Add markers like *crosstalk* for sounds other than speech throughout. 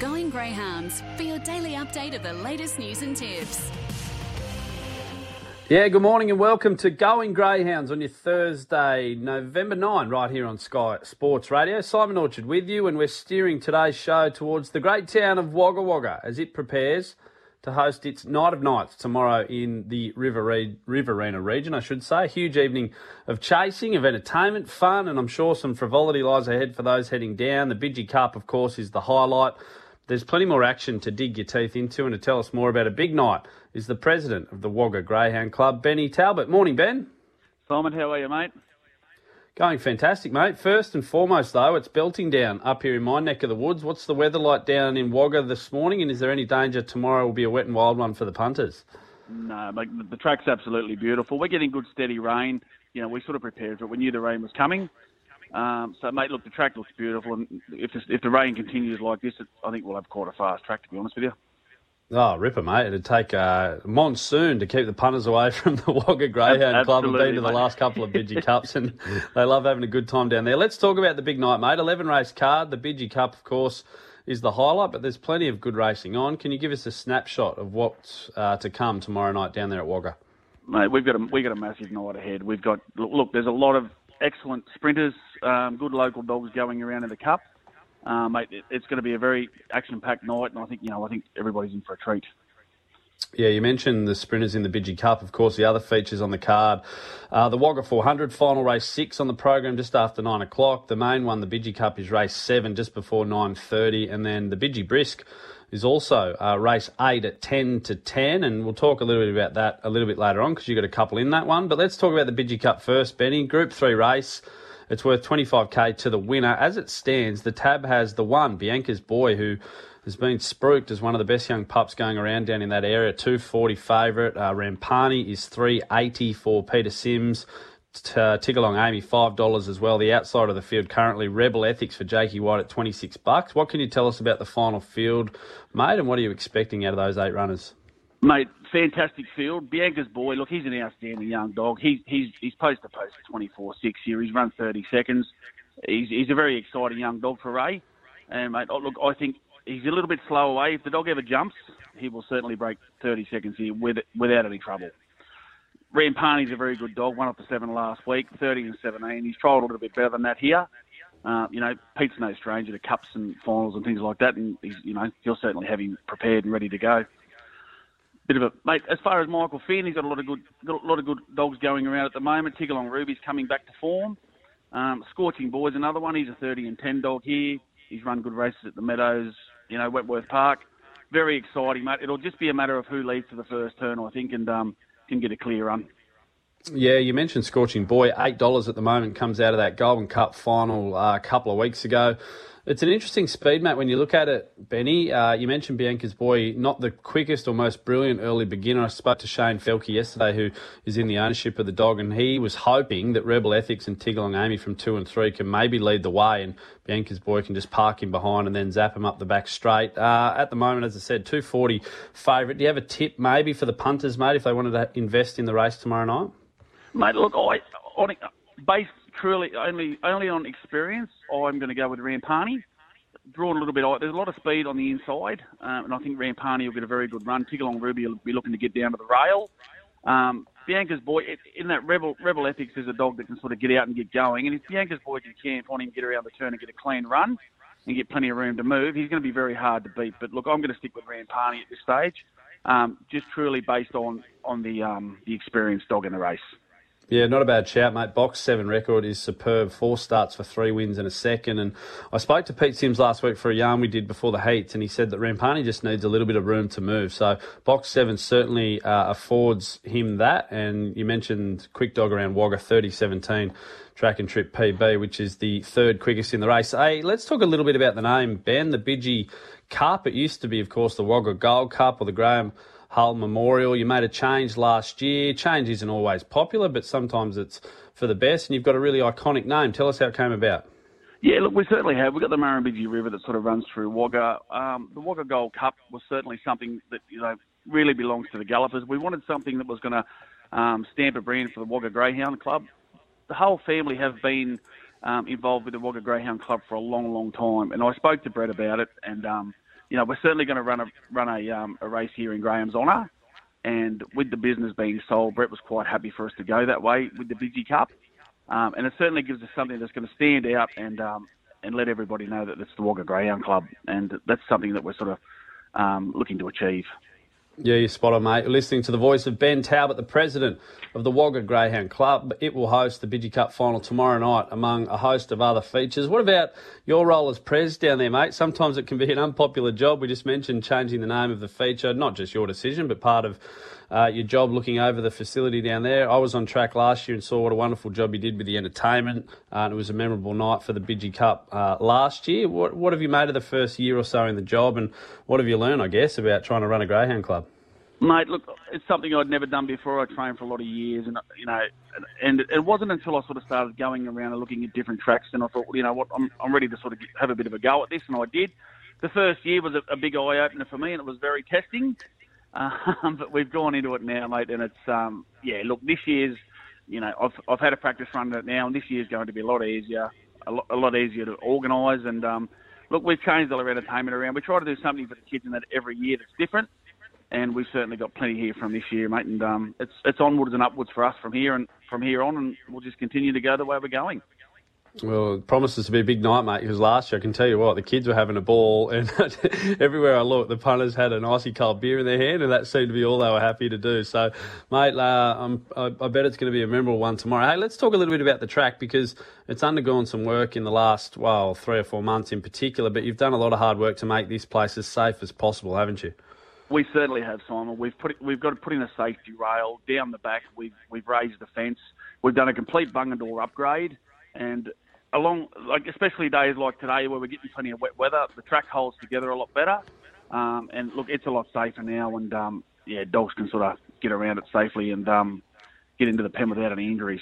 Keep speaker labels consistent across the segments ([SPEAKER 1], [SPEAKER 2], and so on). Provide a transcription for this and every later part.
[SPEAKER 1] Going Greyhounds for your daily update of the latest news and tips.
[SPEAKER 2] Yeah, good morning and welcome to Going Greyhounds on your Thursday, November 9, right here on Sky Sports Radio. Simon Orchard with you, and we're steering today's show towards the great town of Wagga Wagga as it prepares to host its Night of Nights tomorrow in the River Riverina region, I should say. A huge evening of chasing, of entertainment, fun, and I'm sure some frivolity lies ahead for those heading down. The Bidgie Cup, of course, is the highlight. There's plenty more action to dig your teeth into, and to tell us more about a big night is the president of the Wagga Greyhound Club, Benny Talbot. Morning, Ben.
[SPEAKER 3] Simon, how are you, mate?
[SPEAKER 2] Going fantastic, mate. First and foremost, though, it's belting down up here in my neck of the woods. What's the weather like down in Wagga this morning, and is there any danger tomorrow will be a wet and wild one for the punters?
[SPEAKER 3] No, like the track's absolutely beautiful. We're getting good steady rain. You know, we sort of prepared for it. We knew the rain was coming. Um, so, mate, look, the track looks beautiful, and if if the rain continues like this, I think we'll have quite a fast track. To be honest with you.
[SPEAKER 2] Oh, ripper, mate. It'd take a monsoon to keep the punters away *laughs* from the Wagga Greyhound Club. I've been to the
[SPEAKER 3] mate.
[SPEAKER 2] last couple of Bidgie *laughs* Cups and they love having a good time down there. Let's talk about the big night, mate. 11 race card. The Bidgie Cup, of course, is the highlight, but there's plenty of good racing on. Can you give us a snapshot of what's uh, to come tomorrow night down there at Wagga?
[SPEAKER 3] Mate, we've got a we've got a massive night ahead. We've got look, look there's a lot of excellent sprinters, um, good local dogs going around in the cup. Um, mate, it, it's going to be a very action-packed night, and I think you know I think everybody's in for a treat.
[SPEAKER 2] Yeah, you mentioned the sprinters in the Bidgie Cup. Of course, the other features on the card, uh, the Wagga 400 final race six on the program just after nine o'clock. The main one, the Bidgie Cup, is race seven just before nine thirty, and then the Bidgie Brisk is also uh, race eight at ten to ten, and we'll talk a little bit about that a little bit later on because you've got a couple in that one. But let's talk about the Bidgie Cup first, Benny. Group three race. It's worth 25k to the winner. As it stands, the tab has the one, Bianca's Boy, who has been spruiked as one of the best young pups going around down in that area. 240 favourite. Uh, Rampani is 380 for Peter Sims. Uh, Tiggalong Amy five dollars as well. The outside of the field currently Rebel Ethics for Jakey White at twenty six bucks. What can you tell us about the final field, mate? And what are you expecting out of those eight runners?
[SPEAKER 3] Mate, fantastic field. Bianca's boy, look, he's an outstanding young dog. He's he's he's post to post 24 6 here. He's run 30 seconds. He's he's a very exciting young dog for Ray. And mate, oh, look, I think he's a little bit slow away. If the dog ever jumps, he will certainly break 30 seconds here with, without any trouble. Rampani's a very good dog. One up the seven last week, 30 and 17. He's trialled a little bit better than that here. Uh, you know, Pete's no stranger to cups and finals and things like that, and he's, you know, he'll certainly have him prepared and ready to go bit of a mate. As far as Michael Finn, he's got a lot of good, got a lot of good dogs going around at the moment. Tiggalong Ruby's coming back to form. Um, Scorching Boy's another one. He's a 30 and 10 dog here. He's run good races at the Meadows, you know, Wentworth Park. Very exciting, mate. It'll just be a matter of who leads to the first turn, I think, and um, get a clear run.
[SPEAKER 2] Yeah, you mentioned Scorching Boy. Eight dollars at the moment comes out of that Golden Cup final uh, a couple of weeks ago. It's an interesting speed, mate, when you look at it, Benny. Uh, you mentioned Bianca's boy, not the quickest or most brilliant early beginner. I spoke to Shane Felke yesterday, who is in the ownership of the dog, and he was hoping that Rebel Ethics and Tiggalong Amy from two and three can maybe lead the way, and Bianca's boy can just park him behind and then zap him up the back straight. Uh, at the moment, as I said, 240 favourite. Do you have a tip maybe for the punters, mate, if they wanted to invest in the race tomorrow night?
[SPEAKER 3] Mate, look, I, on, based truly only only on experience, I'm going to go with Rampani. Drawn a little bit, there's a lot of speed on the inside, um, and I think Rampani will get a very good run. Tiggalong Ruby will be looking to get down to the rail. Um, Bianca's boy, in that Rebel Rebel Ethics, is a dog that can sort of get out and get going. And if Bianca's boy can camp on him, get around the turn and get a clean run, and get plenty of room to move, he's going to be very hard to beat. But look, I'm going to stick with Rampani at this stage, um, just truly based on on the um, the experienced dog in the race.
[SPEAKER 2] Yeah, not a bad shout, mate. Box seven record is superb. Four starts for three wins and a second. And I spoke to Pete Sims last week for a yarn we did before the heats, and he said that Rampani just needs a little bit of room to move. So box seven certainly uh, affords him that. And you mentioned quick dog around Wagga 3017 track and trip PB, which is the third quickest in the race. Hey, let's talk a little bit about the name, Ben. The Bidgie Cup. It used to be, of course, the Wagga Gold Cup or the Graham Hull Memorial. You made a change last year. Change isn't always popular, but sometimes it's for the best, and you've got a really iconic name. Tell us how it came about.
[SPEAKER 3] Yeah, look, we certainly have. We've got the Murrumbidgee River that sort of runs through Wagga. Um, the Wagga Gold Cup was certainly something that, you know, really belongs to the Gallopers. We wanted something that was going to um, stamp a brand for the Wagga Greyhound Club. The whole family have been um, involved with the Wagga Greyhound Club for a long, long time, and I spoke to Brett about it, and um, you know, we're certainly going to run a run a, um, a race here in Graham's honour. And with the business being sold, Brett was quite happy for us to go that way with the Bidgie Cup. Um, and it certainly gives us something that's going to stand out and um, and let everybody know that it's the Wagga Greyhound Club, and that's something that we're sort of um, looking to achieve.
[SPEAKER 2] Yeah, you're spot on, mate. You're listening to the voice of Ben Talbot, the president of the Wagga Greyhound Club. It will host the Bidgie Cup final tomorrow night among a host of other features. What about your role as pres down there, mate? Sometimes it can be an unpopular job. We just mentioned changing the name of the feature, not just your decision, but part of uh, your job looking over the facility down there. I was on track last year and saw what a wonderful job you did with the entertainment. Uh, it was a memorable night for the Bidgie Cup uh, last year. What, what have you made of the first year or so in the job, and what have you learned, I guess, about trying to run a greyhound club?
[SPEAKER 3] Mate, look, it's something I'd never done before. I trained for a lot of years, and you know, and it wasn't until I sort of started going around and looking at different tracks, and I thought, well, you know what, I'm, I'm ready to sort of have a bit of a go at this, and I did. The first year was a, a big eye opener for me, and it was very testing. Um, *laughs* but we've gone into it now, mate, and it's um, yeah. Look, this year's, you know, I've I've had a practice run it now, and this year's going to be a lot easier, a lot, a lot easier to organise. And um, look, we've changed all our entertainment around. We try to do something for the kids in that every year that's different, and we've certainly got plenty here from this year, mate. And um, it's it's onwards and upwards for us from here and from here on, and we'll just continue to go the way we're going.
[SPEAKER 2] Well, it promises to be a big night, mate, because last year, I can tell you what, the kids were having a ball, and *laughs* everywhere I looked, the punters had an icy cold beer in their hand, and that seemed to be all they were happy to do. So, mate, uh, I, I bet it's going to be a memorable one tomorrow. Hey, let's talk a little bit about the track, because it's undergone some work in the last, well, three or four months in particular, but you've done a lot of hard work to make this place as safe as possible, haven't you?
[SPEAKER 3] We certainly have, Simon. We've put we've got to put in a safety rail down the back. We've we've raised the fence. We've done a complete bung and door upgrade, and along, like especially days like today where we're getting plenty of wet weather, the track holds together a lot better. Um, and look, it's a lot safer now, and um, yeah, dogs can sort of get around it safely and um, get into the pen without any injuries.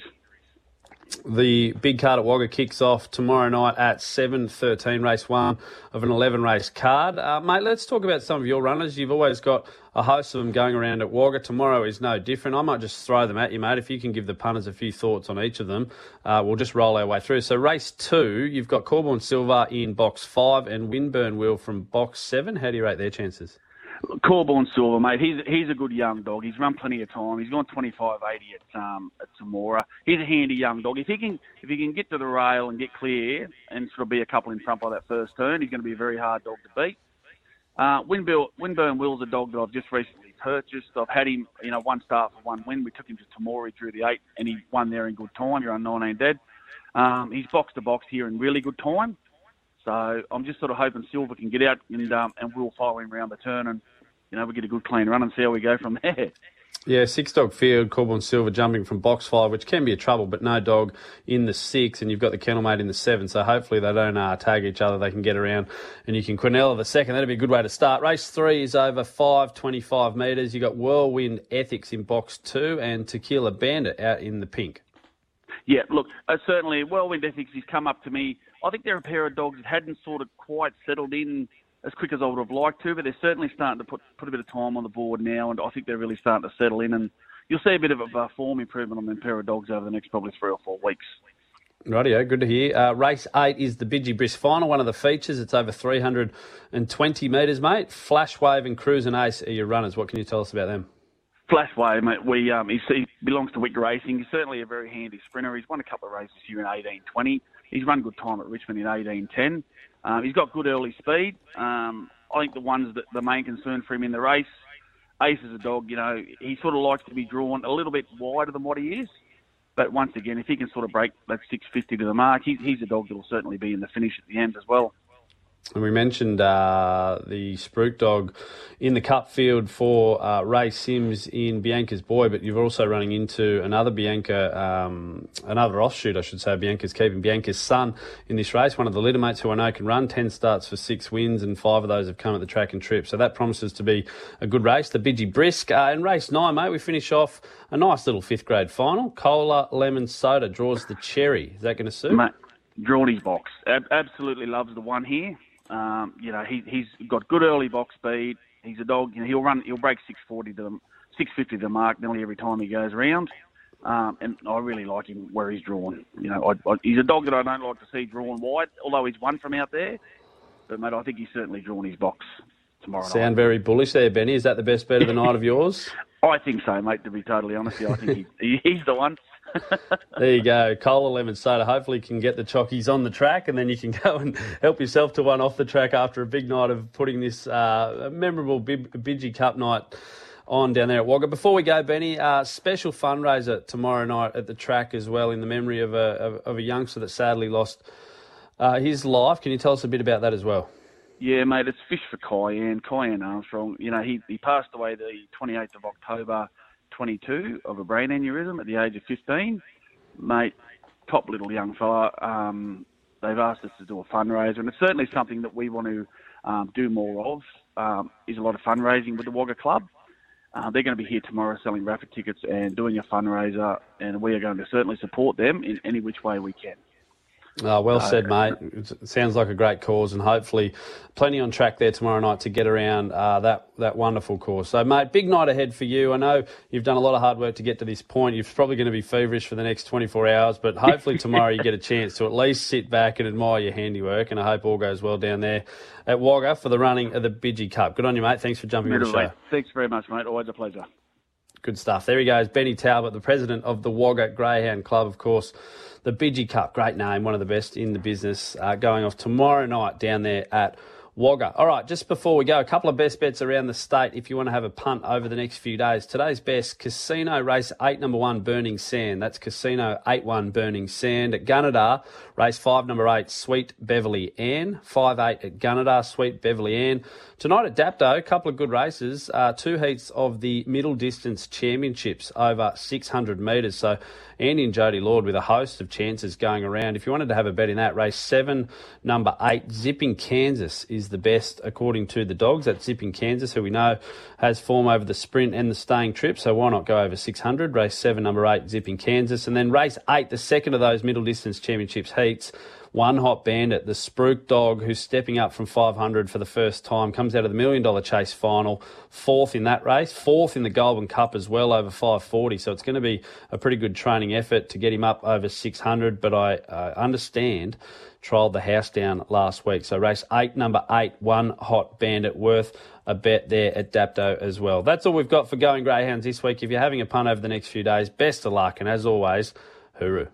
[SPEAKER 2] The big card at Wagga kicks off tomorrow night at 7.13, race one of an 11 race card. Uh, mate, let's talk about some of your runners. You've always got a host of them going around at Wagga. Tomorrow is no different. I might just throw them at you, mate. If you can give the punters a few thoughts on each of them, uh, we'll just roll our way through. So, race two, you've got Corborn Silver in box five and Winburn Will from box seven. How do you rate their chances?
[SPEAKER 3] Corborn Silver, mate. He's he's a good young dog. He's run plenty of time. He's gone 25.80 at um at Temora. He's a handy young dog. If he can if he can get to the rail and get clear and sort of be a couple in front by that first turn, he's going to be a very hard dog to beat. Uh, Winburn, Will's a dog that I've just recently purchased. I've had him, you know, one start for one win. We took him to Temora through the eight, and he won there in good time. You're on 19 dead. Um, he's box to box here in really good time. So I'm just sort of hoping Silver can get out and um, and we'll follow him around the turn and you know we get a good clean run and see how we go from *laughs* there.
[SPEAKER 2] Yeah, six dog field, Corborn Silver jumping from box five, which can be a trouble, but no dog in the six, and you've got the kennel mate in the seven, so hopefully they don't uh, tag each other, they can get around, and you can Quinella the second. That'd be a good way to start. Race three is over 525 metres. You've got Whirlwind Ethics in box two, and Tequila Bandit out in the pink.
[SPEAKER 3] Yeah, look, uh, certainly Whirlwind Ethics has come up to me I think they're a pair of dogs that hadn't sort of quite settled in as quick as I would have liked to, but they're certainly starting to put put a bit of time on the board now, and I think they're really starting to settle in. And you'll see a bit of a form improvement on them pair of dogs over the next probably three or four weeks.
[SPEAKER 2] Rightio, good to hear. Uh, race eight is the Bidgie Brisk final, one of the features. It's over 320 metres, mate. Flash Wave and Cruise and Ace are your runners. What can you tell us about them?
[SPEAKER 3] Flash Wave, mate. We um, he, he belongs to Wick Racing. He's certainly a very handy sprinter. He's won a couple of races here in 1820. He's run good time at Richmond in 1810. Um, he's got good early speed. Um, I think the one's that the main concern for him in the race. Ace is a dog, you know, he sort of likes to be drawn a little bit wider than what he is. But once again, if he can sort of break that 650 to the mark, he's, he's a dog that will certainly be in the finish at the end as well.
[SPEAKER 2] And we mentioned uh, the Spruik dog in the cup field for uh, Ray Sims in Bianca's Boy, but you're also running into another Bianca, um, another offshoot, I should say, Bianca's keeping Bianca's son in this race. One of the leader mates who I know can run 10 starts for six wins, and five of those have come at the track and trip. So that promises to be a good race. The Bidgie Brisk. Uh, in race nine, mate, we finish off a nice little fifth grade final. Cola Lemon Soda draws the cherry. Is that going to suit?
[SPEAKER 3] Mate, drawn his box. Ab- absolutely loves the one here. Um, you know, he, he's got good early box speed. He's a dog. You know, he'll run. He'll break 640 to the 650 to the mark nearly every time he goes around. Um, and I really like him where he's drawn. You know, I, I, he's a dog that I don't like to see drawn wide, although he's won from out there. But mate, I think he's certainly drawn his box. tomorrow
[SPEAKER 2] Sound
[SPEAKER 3] night.
[SPEAKER 2] very bullish there, Benny. Is that the best bet of the night of yours? *laughs*
[SPEAKER 3] I think so, mate. To be totally honest, I think he, he's the one.
[SPEAKER 2] There you go. Cola lemon soda. Hopefully, you can get the chockies on the track, and then you can *laughs* go and help yourself to one off the track after a big night of putting this uh, memorable Bid- Bidgie Cup night on down there at Wagga. Before we go, Benny, uh, special fundraiser tomorrow night at the track as well in the memory of a, of, of a youngster that sadly lost uh, his life. Can you tell us a bit about that as well?
[SPEAKER 3] Yeah, mate, it's fish for Cayenne, Cayenne Armstrong. You know, he, he passed away the 28th of October 22 of a brain aneurysm at the age of 15. Mate, top little young fella. Um, they've asked us to do a fundraiser, and it's certainly something that we want to um, do more of. Um, is a lot of fundraising with the Wagga Club. Uh, they're going to be here tomorrow selling rapid tickets and doing a fundraiser, and we are going to certainly support them in any which way we can.
[SPEAKER 2] Oh, well said, mate. It sounds like a great cause, and hopefully, plenty on track there tomorrow night to get around uh, that that wonderful course. So, mate, big night ahead for you. I know you've done a lot of hard work to get to this point. You're probably going to be feverish for the next 24 hours, but hopefully *laughs* tomorrow you get a chance to at least sit back and admire your handiwork. And I hope all goes well down there at Wagga for the running of the Bidgie Cup. Good on you, mate. Thanks for jumping on the show.
[SPEAKER 3] Thanks very much, mate. Always a pleasure.
[SPEAKER 2] Good stuff. There he goes, Benny Talbot, the president of the Wagga Greyhound Club, of course. The Bidgie Cup, great name, one of the best in the business, uh, going off tomorrow night down there at Wagga. All right, just before we go, a couple of best bets around the state if you want to have a punt over the next few days. Today's best Casino Race 8, number 1, Burning Sand. That's Casino 8 1, Burning Sand. At Gunnedah, Race 5, number 8, Sweet Beverly Ann. 5 8 at Gunnedah, Sweet Beverly Ann. Tonight at Dapto, a couple of good races. Uh, two heats of the middle distance championships over 600 metres. So And Jody Lord with a host of chances going around. If you wanted to have a bet in that, race 7, number 8, Zipping Kansas is the best according to the dogs. That's Zipping Kansas, who we know has form over the sprint and the staying trip. So why not go over 600? Race 7, number 8, Zipping Kansas. And then race 8, the second of those middle distance championships heats. One Hot Bandit, the Spruik dog, who's stepping up from 500 for the first time, comes out of the Million Dollar Chase final, fourth in that race, fourth in the Goulburn Cup as well, over 540. So it's going to be a pretty good training effort to get him up over 600. But I uh, understand trialled the house down last week. So race eight, number eight, One Hot Bandit, worth a bet there at Dapto as well. That's all we've got for Going Greyhounds this week. If you're having a punt over the next few days, best of luck. And as always, hooroo.